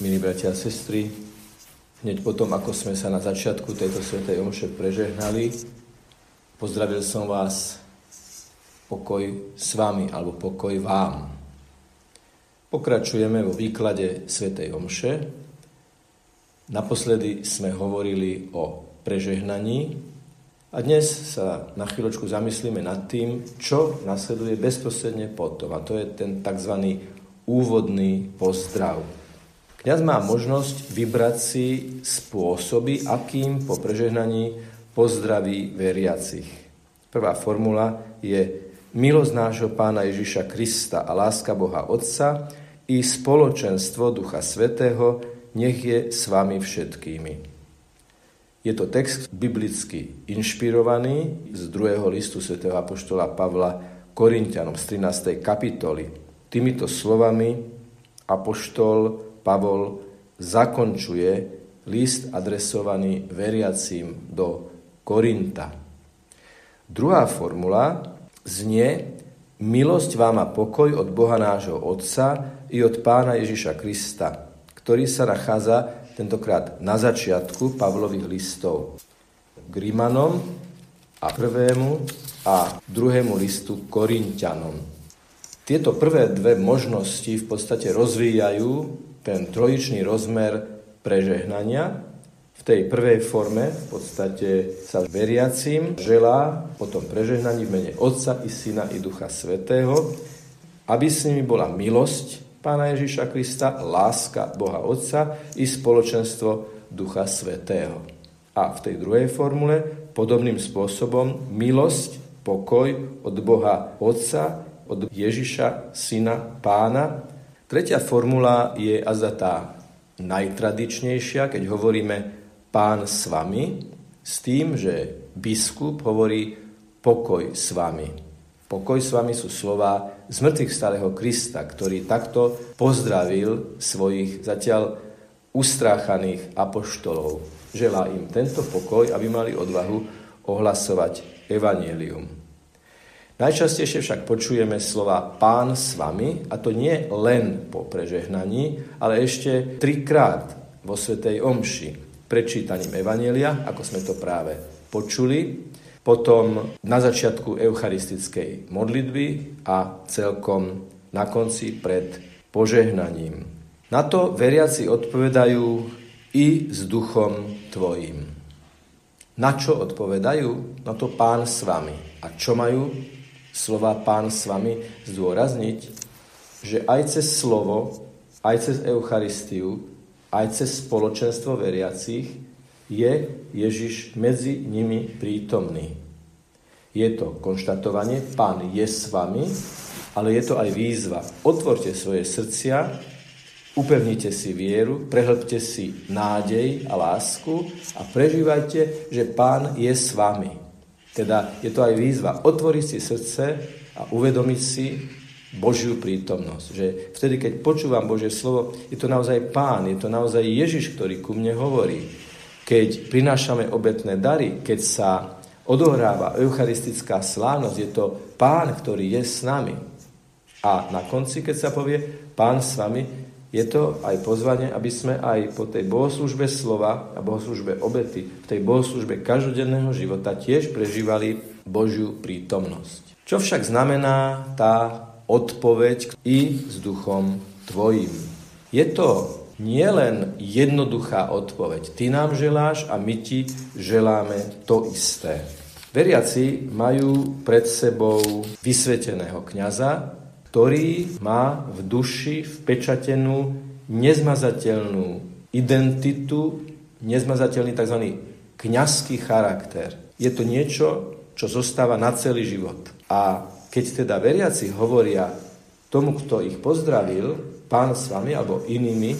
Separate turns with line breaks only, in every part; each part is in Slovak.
Milí bratia a sestry, hneď potom, ako sme sa na začiatku tejto svetej omše prežehnali, pozdravil som vás pokoj s vami, alebo pokoj vám. Pokračujeme vo výklade svetej omše. Naposledy sme hovorili o prežehnaní a dnes sa na chvíľočku zamyslíme nad tým, čo nasleduje bezprostredne potom. A to je ten tzv. úvodný pozdrav. Kňaz má možnosť vybrať si spôsoby, akým po prežehnaní pozdraví veriacich. Prvá formula je milosť nášho pána Ježiša Krista a láska Boha Otca i spoločenstvo Ducha Svetého nech je s vami všetkými. Je to text biblicky inšpirovaný z druhého listu svätého Apoštola Pavla Korintianom z 13. kapitoly. Týmito slovami Apoštol Pavol zakončuje list adresovaný veriacím do Korinta. Druhá formula znie Milosť vám a pokoj od Boha nášho Otca i od Pána Ježiša Krista, ktorý sa nachádza tentokrát na začiatku Pavlových listov k Rímanom a prvému a druhému listu Korintianom. Tieto prvé dve možnosti v podstate rozvíjajú ten trojičný rozmer prežehnania. V tej prvej forme v podstate sa veriacim želá po tom prežehnaní v mene Otca i Syna i Ducha Svetého, aby s nimi bola milosť Pána Ježiša Krista, láska Boha Otca i spoločenstvo Ducha Svetého. A v tej druhej formule podobným spôsobom milosť, pokoj od Boha Otca, od Ježiša, Syna, Pána Tretia formula je azda tá najtradičnejšia, keď hovoríme pán s vami, s tým, že biskup hovorí pokoj s vami. Pokoj s vami sú slova z mŕtvych starého Krista, ktorý takto pozdravil svojich zatiaľ ustráchaných apoštolov. Želá im tento pokoj, aby mali odvahu ohlasovať evanielium. Najčastejšie však počujeme slova pán s vami, a to nie len po prežehnaní, ale ešte trikrát vo Svetej Omši. Prečítaním Evanielia, ako sme to práve počuli, potom na začiatku eucharistickej modlitby a celkom na konci pred požehnaním. Na to veriaci odpovedajú i s duchom tvojim. Na čo odpovedajú? Na to pán s vami. A čo majú slova Pán s vami zdôrazniť, že aj cez slovo, aj cez Eucharistiu, aj cez spoločenstvo veriacich je Ježiš medzi nimi prítomný. Je to konštatovanie, Pán je s vami, ale je to aj výzva. Otvorte svoje srdcia, upevnite si vieru, prehlbte si nádej a lásku a prežívajte, že Pán je s vami. Teda je to aj výzva otvoriť si srdce a uvedomiť si Božiu prítomnosť. Že vtedy, keď počúvam Božie slovo, je to naozaj Pán, je to naozaj Ježiš, ktorý ku mne hovorí. Keď prinášame obetné dary, keď sa odohráva eucharistická slávnosť, je to Pán, ktorý je s nami. A na konci, keď sa povie Pán s vami, je to aj pozvanie, aby sme aj po tej bohoslužbe slova a bohoslužbe obety, v tej bohoslužbe každodenného života tiež prežívali Božiu prítomnosť. Čo však znamená tá odpoveď i s duchom tvojim? Je to nielen jednoduchá odpoveď. Ty nám želáš a my ti želáme to isté. Veriaci majú pred sebou vysveteného kňaza, ktorý má v duši vpečatenú nezmazateľnú identitu, nezmazateľný tzv. kňazský charakter. Je to niečo, čo zostáva na celý život. A keď teda veriaci hovoria tomu, kto ich pozdravil, pán s vami alebo inými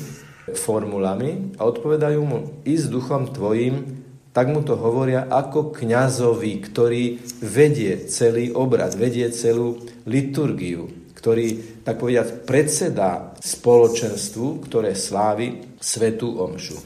formulami a odpovedajú mu i s duchom tvojim, tak mu to hovoria ako kňazovi, ktorý vedie celý obrad, vedie celú liturgiu ktorý, tak povediať, predsedá spoločenstvu, ktoré slávi svetú omšu.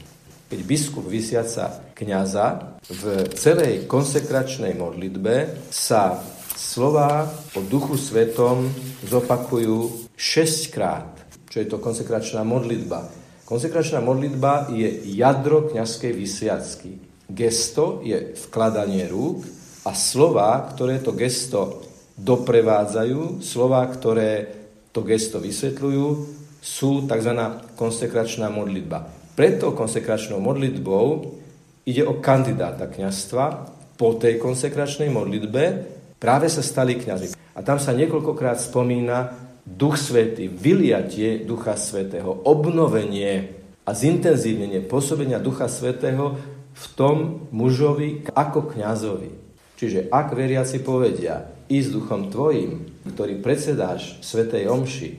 Keď biskup vysiaca kniaza v celej konsekračnej modlitbe sa slová o duchu svetom zopakujú šestkrát, čo je to konsekračná modlitba. Konsekračná modlitba je jadro kňazskej vysviacky. Gesto je vkladanie rúk a slova, ktoré to gesto doprevádzajú, slova, ktoré to gesto vysvetľujú, sú tzv. konsekračná modlitba. Preto konsekračnou modlitbou ide o kandidáta kňazstva. Po tej konsekračnej modlitbe práve sa stali kňazi. A tam sa niekoľkokrát spomína Duch Svetý, vyliatie Ducha Svetého, obnovenie a zintenzívnenie pôsobenia Ducha Svetého v tom mužovi ako kňazovi. Čiže ak veriaci povedia, ísť duchom tvojim, ktorý predsedáš Svetej Omši,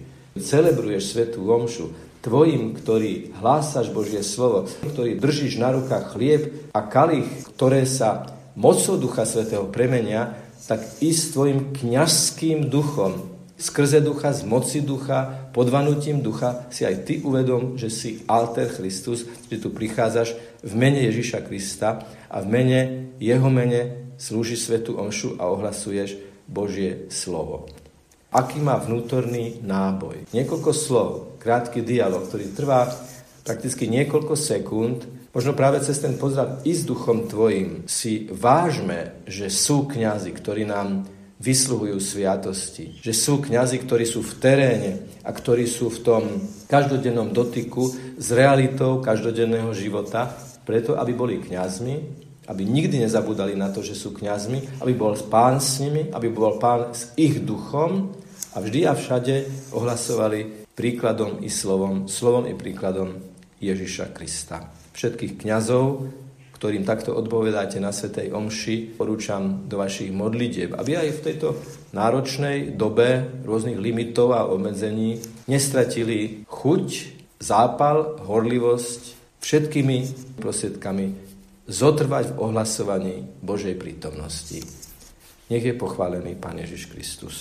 celebruješ Svetú Omšu, tvojim, ktorý hlásaš Božie slovo, ktorý držíš na rukách chlieb a kalich, ktoré sa mocou Ducha Svetého premenia, tak ísť tvojim kňazským duchom, Skrze ducha, z moci ducha, podvanutím ducha si aj ty uvedom, že si alter Christus, že tu prichádzaš v mene Ježiša Krista a v mene, jeho mene slúži svetu omšu a ohlasuješ Božie slovo. Aký má vnútorný náboj. Niekoľko slov, krátky dialog, ktorý trvá prakticky niekoľko sekúnd, možno práve cez ten pozdrav i s duchom tvojim si vážme, že sú kňazi, ktorí nám vysluhujú sviatosti. Že sú kňazi, ktorí sú v teréne a ktorí sú v tom každodennom dotyku s realitou každodenného života, preto aby boli kňazmi, aby nikdy nezabudali na to, že sú kňazmi, aby bol pán s nimi, aby bol pán s ich duchom a vždy a všade ohlasovali príkladom i slovom, slovom i príkladom Ježiša Krista. Všetkých kňazov, ktorým takto odpovedáte na Svetej Omši, porúčam do vašich modlitieb, aby aj v tejto náročnej dobe rôznych limitov a obmedzení nestratili chuť, zápal, horlivosť všetkými prostriedkami zotrvať v ohlasovaní Božej prítomnosti. Nech je pochválený Pán Ježiš Kristus.